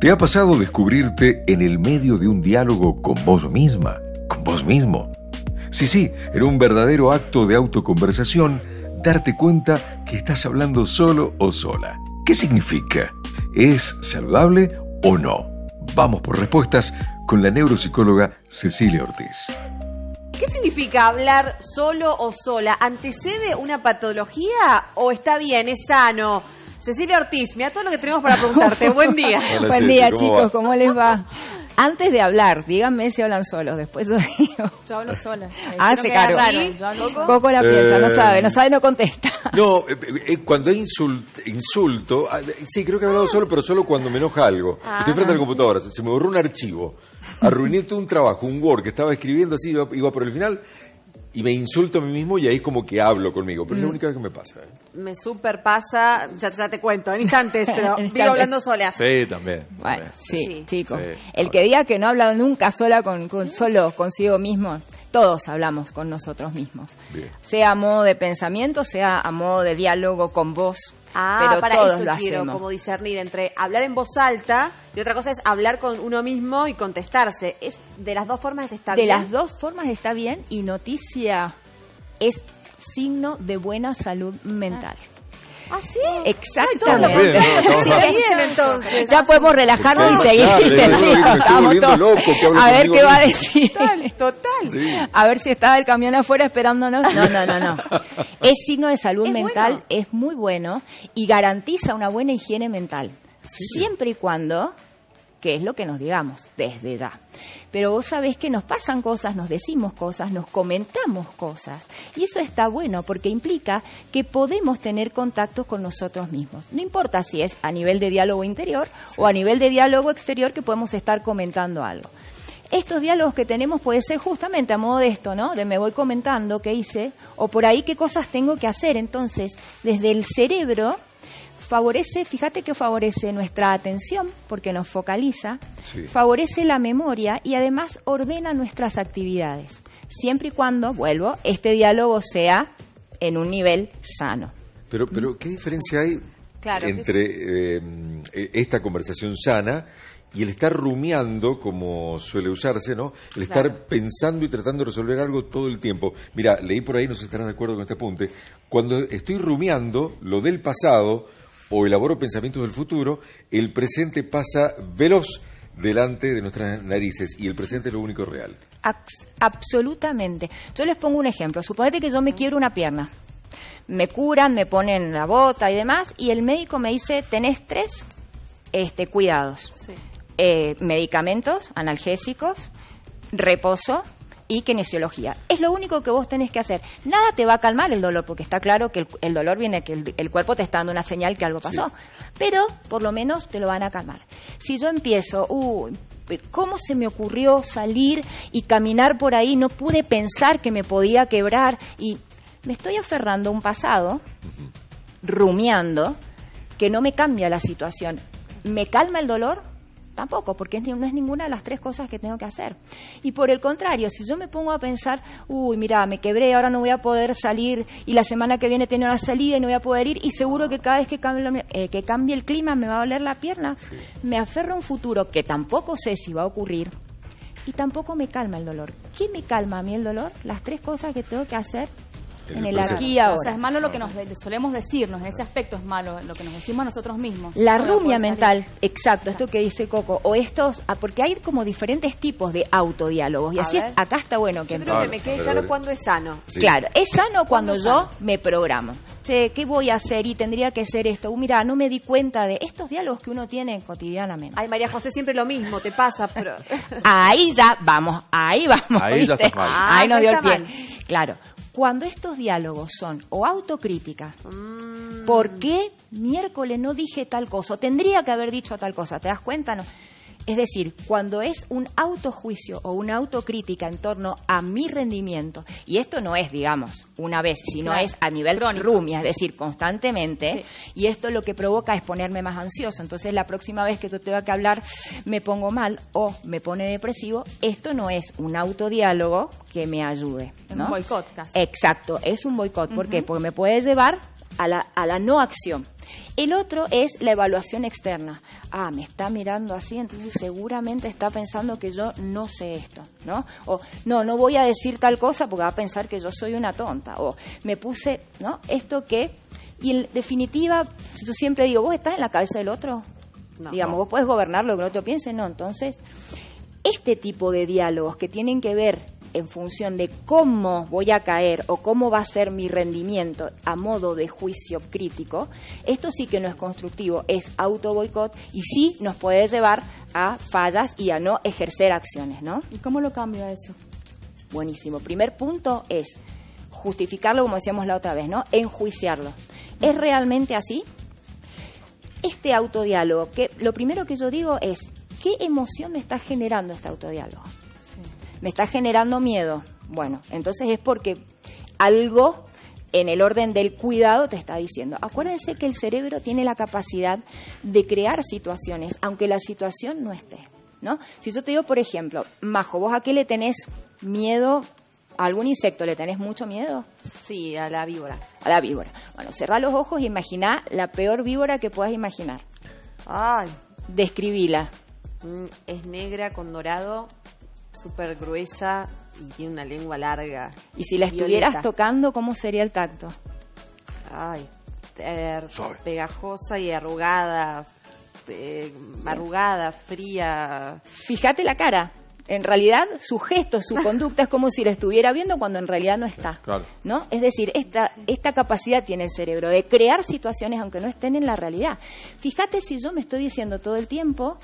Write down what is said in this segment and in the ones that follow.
¿Te ha pasado descubrirte en el medio de un diálogo con vos misma, con vos mismo? Sí, sí, en un verdadero acto de autoconversación, darte cuenta que estás hablando solo o sola. ¿Qué significa? ¿Es saludable o no? Vamos por respuestas con la neuropsicóloga Cecilia Ortiz. ¿Qué significa hablar solo o sola? ¿Antecede una patología o está bien, es sano? Cecilia Ortiz, mira todo lo que tenemos para preguntarte. Buen día. Hola, Buen día, ¿cómo chicos, va? ¿cómo les va? Antes de hablar, díganme si hablan solos, después yo digo. Yo hablo sola. Eh, Ah, se caro. Coco la piensa, no Eh, sabe, no sabe, no contesta. No, eh, eh, cuando hay insult- insulto, ah, sí, creo que he hablado solo, pero solo cuando me enoja algo. Estoy frente a la computadora, se me borró un archivo, arruiné todo un trabajo, un Word que estaba escribiendo así, iba, iba por el final, y me insulto a mí mismo y ahí como que hablo conmigo, pero es la única vez que me pasa. ¿eh? Me super pasa, ya, ya te cuento, en instantes, pero En vivo instantes. hablando sola. Sí, también. Bueno, sí, Sí. chicos. Sí. El que diga que no habla nunca sola con, con- solo consigo mismo, todos hablamos con nosotros mismos. Bien. Sea a modo de pensamiento, sea a modo de diálogo con vos. Ah, pero para todos eso lo quiero hacemos. como discernir entre hablar en voz alta y otra cosa es hablar con uno mismo y contestarse. Es de las dos formas está de bien. las dos formas está bien y noticia es signo de buena salud mental. Ah, sí. Exactamente. Sí, bien, entonces. Ya podemos relajarnos y seguir. A ver qué va a decir. Total, total. Sí. A ver si estaba el camión afuera esperándonos. No, no, no, no. Es signo de salud Es mental, bueno. es muy bueno y garantiza una buena higiene mental. Siempre y cuando, que es lo que nos digamos desde ya. Pero vos sabés que nos pasan cosas, nos decimos cosas, nos comentamos cosas. Y eso está bueno porque implica que podemos tener contactos con nosotros mismos. No importa si es a nivel de diálogo interior o a nivel de diálogo exterior que podemos estar comentando algo. Estos diálogos que tenemos puede ser justamente a modo de esto, ¿no? De me voy comentando qué hice o por ahí qué cosas tengo que hacer. Entonces, desde el cerebro favorece, fíjate que favorece nuestra atención porque nos focaliza, Sí. favorece la memoria y además ordena nuestras actividades. Siempre y cuando, vuelvo, este diálogo sea en un nivel sano. Pero, pero ¿qué diferencia hay Claro, entre eh, eh, esta conversación sana y el estar rumiando, como suele usarse, ¿no? El estar Claro. pensando y tratando de resolver algo todo el tiempo. Mira, leí por ahí, no sé si estarás de acuerdo con este apunte, cuando estoy rumiando lo del pasado o elaboro pensamientos del futuro, el presente pasa veloz delante de nuestras narices y el presente es lo único real. Absolutamente. Yo les pongo un ejemplo. Suponete que yo me quiero una pierna. Me curan, me ponen la bota y demás, y el médico me dice, tenés tres este, cuidados. Sí. Eh, medicamentos, analgésicos, reposo y kinesiología. Es lo único que vos tenés que hacer. Nada te va a calmar el dolor, porque está claro que el, el dolor viene, que el, el cuerpo te está dando una señal que algo pasó. Pero por lo menos te lo van a calmar. Si yo empiezo, uy, ¿cómo se me ocurrió salir y caminar por ahí? No pude pensar que me podía quebrar y me estoy aferrando a un pasado, rumiando, que no me cambia la situación. ¿Me calma el dolor? Tampoco, porque no es ninguna de las tres cosas que tengo que hacer. Y por el contrario, si yo me pongo a pensar, uy, mira, me quebré, ahora no voy a poder salir, y la semana que viene tengo una salida y no voy a poder ir, y seguro que cada vez que cambie, eh, que cambie el clima me va a doler la pierna, me aferro a un futuro que tampoco sé si va a ocurrir, y tampoco me calma el dolor. ¿Qué me calma a mí el dolor? Las tres cosas que tengo que hacer En en el el aquí ahora. O sea, es malo lo que nos de- solemos decirnos, en ese aspecto es malo, lo que nos decimos nosotros mismos. La rumia mental, exacto, esto que dice Coco, o estos, ah, porque hay como diferentes tipos de autodiálogos, y A así es- acá está bueno que Yo creo que Claro, me quede claro ver. cuándo es sano. Sí. Claro, es sano cuando yo sano? me programo. Che, ¿qué voy a hacer? Y tendría que ser esto. Uh, mira, no me di cuenta de estos diálogos que uno tiene cotidianamente. Ay, María José, siempre lo mismo, te pasa, pero... Ahí ya vamos, ahí vamos. Ahí ya está mal. Ah, ahí nos ya dio el pie. Claro, cuando estos diálogos son o autocrítica, Mm. ¿por qué miércoles no dije tal cosa? O tendría que haber dicho tal cosa, ¿te das cuenta? No. Es decir, cuando es un autojuicio o una autocrítica en torno a mi rendimiento, y esto no es, digamos, una vez, sino Claro. es a nivel Crónico. rumia, es decir, constantemente, Sí. y esto lo que provoca es ponerme más ansioso. Entonces, la próxima vez que yo tenga que hablar, me pongo mal o me pone depresivo. Esto no es un autodiálogo que me ayude. Es un boicot casi. Exacto, es un boicot. ¿Por qué? Porque me puede llevar a la, a la no acción. El otro es la evaluación externa. Ah, me está mirando así, entonces seguramente está pensando que yo no sé esto, ¿no? O no, no voy a decir tal cosa porque va a pensar que yo soy una tonta. O me puse, ¿no? Esto que y en definitiva, yo siempre digo, ¿vos estás en la cabeza del otro? No. Digamos, vos podés gobernar lo que el otro piense, no. Entonces, este tipo de diálogos que tienen que ver en función de cómo voy a caer o cómo va a ser mi rendimiento a modo de juicio crítico, esto sí que no es constructivo, es auto boicot y sí nos puede llevar a fallas y a no ejercer acciones, ¿no? ¿Y cómo lo cambio a eso? Buenísimo. Primer punto es justificarlo, como decíamos la otra vez, ¿no? Enjuiciarlo. ¿Es realmente así? Este autodiálogo, que lo primero que yo digo es, ¿qué emoción me está generando este autodiálogo? Me está generando miedo. Bueno, entonces es porque algo en el orden del cuidado te está diciendo. Acuérdense que el cerebro tiene la capacidad de crear situaciones, aunque la situación no esté. ¿no? Si yo te digo, por ejemplo, Majo, ¿vos a qué le tenés miedo? ¿A algún insecto le tenés mucho miedo? Sí, a la víbora. A la víbora. Bueno, cerrá los ojos y imagina la peor víbora que puedas imaginar. Ay, Describíla. mm, es negra con dorado, súper gruesa y tiene una lengua larga. Y si la estuvieras Violeta. tocando, ¿cómo sería el tacto? Ay, er, pegajosa y arrugada, eh, arrugada, fría. Fíjate la cara. En realidad, su gesto, su conducta es como si la estuviera viendo cuando en realidad no está. Claro. ¿no? Es decir, esta, esta capacidad tiene el cerebro de crear situaciones aunque no estén en la realidad. Fíjate si yo me estoy diciendo todo el tiempo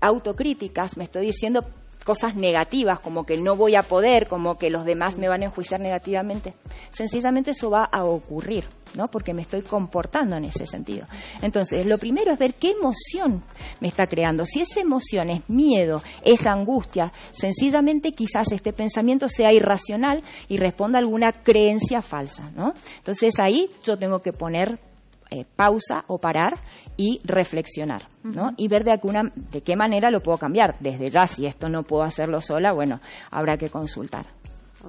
autocríticas, me estoy diciendo cosas negativas, como que no voy a poder, como que los demás me van a enjuiciar negativamente. Sencillamente eso va a ocurrir, ¿no? Porque me estoy comportando en ese sentido. Entonces, lo primero es ver qué emoción me está creando. Si esa emoción es miedo, es angustia, sencillamente quizás este pensamiento sea irracional y responda a alguna creencia falsa, ¿no? Entonces ahí yo tengo que poner eh, pausa o parar y reflexionar, ¿no? Y ver de alguna de qué manera lo puedo cambiar. Desde ya, si esto no puedo hacerlo sola, bueno, habrá que consultar.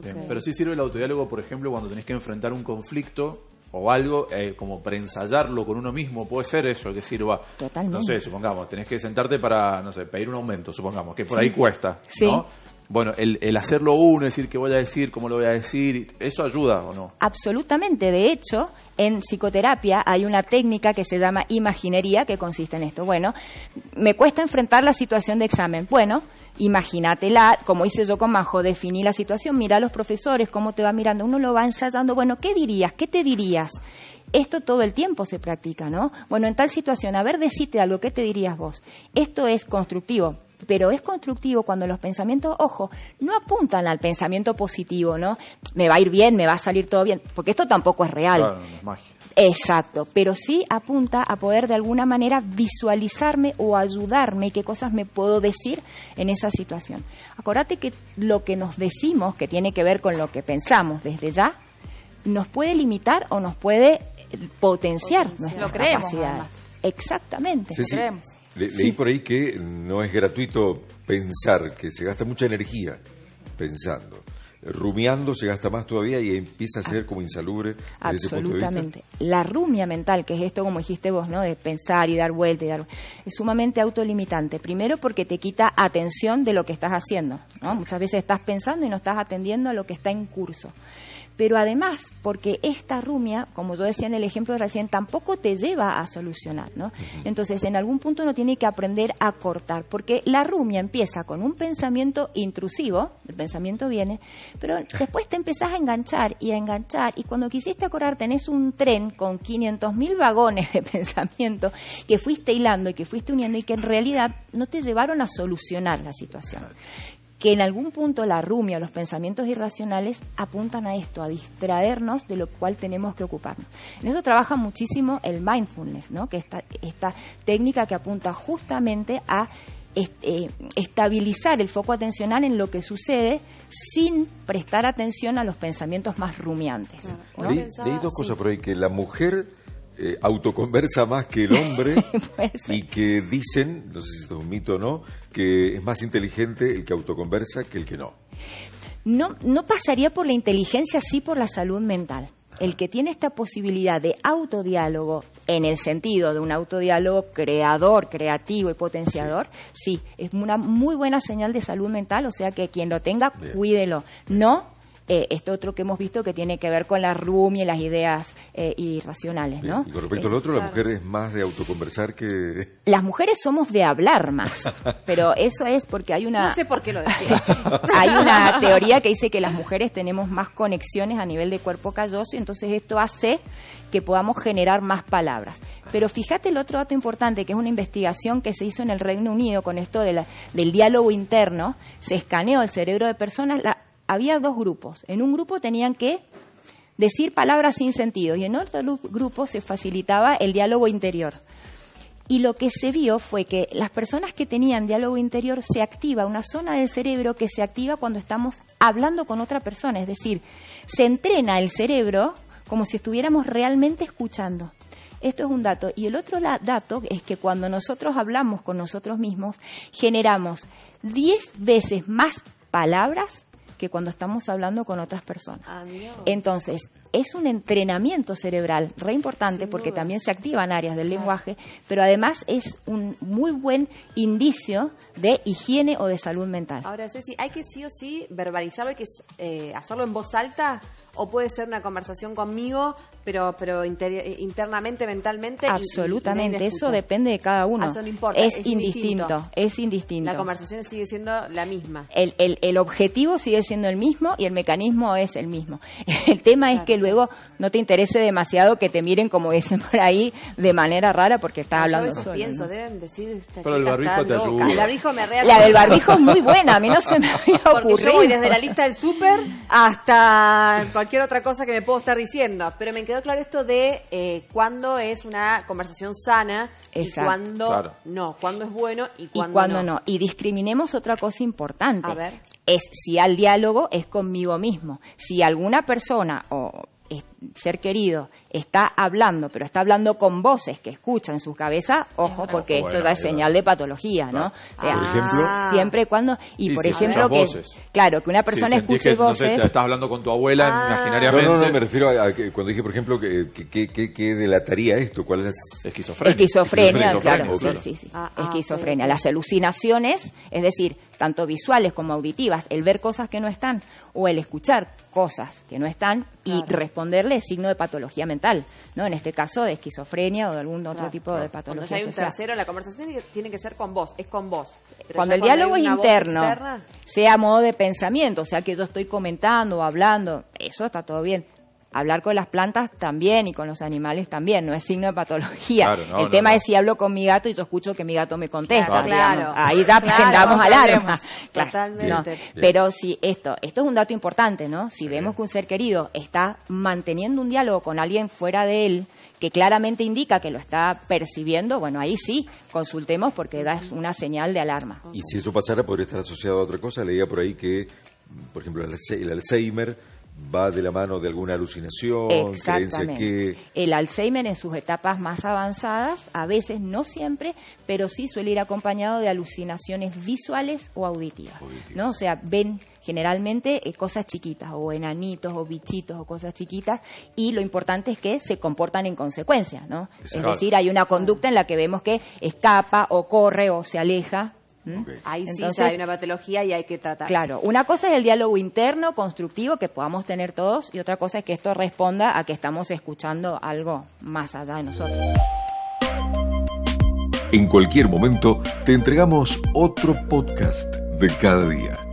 Pero sí sirve el autodiálogo, por ejemplo, cuando tenés que enfrentar un conflicto o algo, eh, como para ensayarlo con uno mismo, puede ser eso que sirva. Totalmente. No sé, supongamos, tenés que sentarte para, no sé, pedir un aumento, supongamos, que por ahí cuesta, Sí. ¿no? Bueno, el, hacerlo uno, decir qué voy a decir, cómo lo voy a decir, ¿eso ayuda o no? Absolutamente. De hecho, en psicoterapia hay una técnica que se llama imaginería que consiste en esto. Bueno, me cuesta enfrentar la situación de examen. Bueno, imagínatela, como hice yo con Majo, definí la situación, mira a los profesores, cómo te va mirando, uno lo va ensayando. Bueno, ¿qué dirías? ¿Qué te dirías? Esto todo el tiempo se practica, ¿no? Bueno, en tal situación, a ver, decite algo, ¿qué te dirías vos? Esto es constructivo, pero es constructivo cuando los pensamientos, ojo, no apuntan al pensamiento positivo, ¿no? Me va a ir bien, me va a salir todo bien, porque esto tampoco es real. Claro, no es magia. Exacto, pero sí apunta a poder de alguna manera visualizarme o ayudarme y qué cosas me puedo decir en esa situación. Acordate que lo que nos decimos, que tiene que ver con lo que pensamos desde ya, nos puede limitar o nos puede eh, potenciar nuestras Lo creemos, capacidades. además. Exactamente. Ceci, creemos. Le- leí por ahí que no es gratuito pensar, que se gasta mucha energía pensando. Rumiando se gasta más todavía y empieza a ser como insalubre desde ese punto de vista. Absolutamente. La rumia mental, que es esto, como dijiste vos, ¿no? De pensar y dar vuelta y dar, es sumamente autolimitante. Primero porque te quita atención de lo que estás haciendo, ¿no? Muchas veces estás pensando y no estás atendiendo a lo que está en curso. Pero además, porque esta rumia, como yo decía en el ejemplo recién, tampoco te lleva a solucionar, ¿no? Entonces, en algún punto uno tiene que aprender a cortar, porque la rumia empieza con un pensamiento intrusivo, el pensamiento viene, pero después te empezás a enganchar y a enganchar, y cuando quisiste acordar tenés un tren con 500.000 vagones de pensamiento que fuiste hilando y que fuiste uniendo y que en realidad no te llevaron a solucionar la situación que en algún punto la rumia o los pensamientos irracionales apuntan a esto, a distraernos de lo cual tenemos que ocuparnos. En eso trabaja muchísimo el mindfulness, ¿no? que esta, esta técnica que apunta justamente a eh, estabilizar el foco atencional en lo que sucede sin prestar atención a los pensamientos más rumiantes. ¿no? Leí, dos sí. cosas por ahí, que la mujer eh, autoconversa más que el hombre y que dicen, no sé si esto es un mito o no, que es más inteligente el que autoconversa que el que no. No, no pasaría por la inteligencia, sí por la salud mental. el que tiene esta posibilidad de autodiálogo en el sentido de un autodiálogo creador, creativo y potenciador, sí, es una muy buena señal de salud mental, o sea que quien lo tenga, cuídelo. No eh, esto otro que hemos visto que tiene que ver con la rumia y las ideas eh, irracionales, ¿no? Y con respecto al otro, la mujer es más de autoconversar que... Las mujeres somos de hablar más, pero eso es porque hay una... No sé por qué lo decís. hay una teoría que dice que las mujeres tenemos más conexiones a nivel de cuerpo calloso y entonces esto hace que podamos generar más palabras. Pero fíjate el otro dato importante, que es una investigación que se hizo en el Reino Unido con esto de la, del diálogo interno. Se escaneó el cerebro de personas, la, había dos grupos. En un grupo tenían que decir palabras sin sentido y en otro grupo se facilitaba el diálogo interior. Y lo que se vio fue que las personas que tenían diálogo interior se activa una zona del cerebro que se activa cuando estamos hablando con otra persona, es decir, se entrena el cerebro como si estuviéramos realmente escuchando. Esto es un dato. Y el otro dato es que cuando nosotros hablamos con nosotros mismos, generamos 10 veces más palabras que cuando estamos hablando con otras personas. Ah, Entonces, es un entrenamiento cerebral re importante porque también se activan áreas del lenguaje, pero además es un muy buen indicio de higiene o de salud mental. Ahora, Ceci, ¿hay que sí o sí verbalizarlo, hay que eh, hacerlo en voz alta? ¿O puede ser una conversación conmigo, pero pero internamente, mentalmente? Absolutamente, eso depende de cada uno. Ah, no importa, es, indistinto, es indistinto. La conversación sigue siendo la misma. El, el, el, objetivo sigue siendo el mismo y el mecanismo es el mismo. El tema es que luego no te interese demasiado que te miren, como dicen por ahí, de manera rara porque estás hablando yo solo. pienso, deben decir... Pero el barbijo te ayuda. El barbijo me La del barbijo es muy buena, a mí no se me había ocurrido. Porque yo voy desde la lista del súper hasta cualquier otra cosa que me puedo estar diciendo. Pero me quedó claro esto de eh, cuándo es una conversación sana Exacto. y cuándo no, cuándo es bueno y cuándo, y cuándo no. Y discriminemos otra cosa importante. A ver. Es si al diálogo es conmigo mismo. Si alguna persona o ser querido está hablando, pero está hablando con voces que escucha en su cabeza, ojo, porque esto da señal de patología, ¿no? O sea, por ejemplo, siempre cuando y, Y por si ejemplo que voces. claro, que una persona escuche que, no sé, voces, estás hablando con tu abuela Ah. No, imaginariamente. no, no, me refiero a, a que cuando dije, por ejemplo, que, que, que, que- que delataría esto, cuál es... Esquizofrenia. Esquizofrenia, Esquizofrenia, claro, claro. sí, sí, sí. Ah, ah, Esquizofrenia. ok. Las alucinaciones, es decir, tanto visuales como auditivas, el ver cosas que no están o el escuchar cosas que no están y Claro. responderle es signo de patología mental, ¿no? En este caso de esquizofrenia o de algún otro Claro, tipo Cuando de patología hay un social. tercero, la conversación tiene que- tiene que ser con vos, es con vos. Pero Cuando el diálogo es interno, externa, sea a modo de pensamiento, o sea que yo estoy comentando o hablando, eso está todo bien. Hablar con las plantas también y con los animales también, no es signo de patología. Claro, no, el no, tema no. es si hablo con mi gato y yo escucho que mi gato me contesta. Claro. Ahí da Claro, alarma. Totalmente. no. Pero si esto, esto es un dato importante, ¿no? Si vemos que un ser querido está manteniendo un diálogo con alguien fuera de él, que claramente indica que lo está percibiendo, bueno, ahí sí, consultemos porque da una señal de alarma. Y si eso pasara, podría estar asociado a otra cosa. Leía por ahí que, por ejemplo, el Alzheimer va de la mano de alguna alucinación, creencia que... El Alzheimer en sus etapas más avanzadas, a veces, no siempre, pero sí suele ir acompañado de alucinaciones visuales o auditivas. ¿no? O sea, ven generalmente eh, cosas chiquitas, o enanitos, o bichitos, o cosas chiquitas, y lo importante es que se comportan en consecuencia. ¿no? Es decir, hay una conducta en la que vemos que escapa, o corre, o se aleja. ¿M? Ok. Ahí sí Entonces, ya hay una patología y hay que tratar. Claro, una cosa es el diálogo interno, constructivo, que podamos tener todos, y otra cosa es que esto responda a que estamos escuchando algo más allá de nosotros. En cualquier momento te entregamos otro podcast de cada día.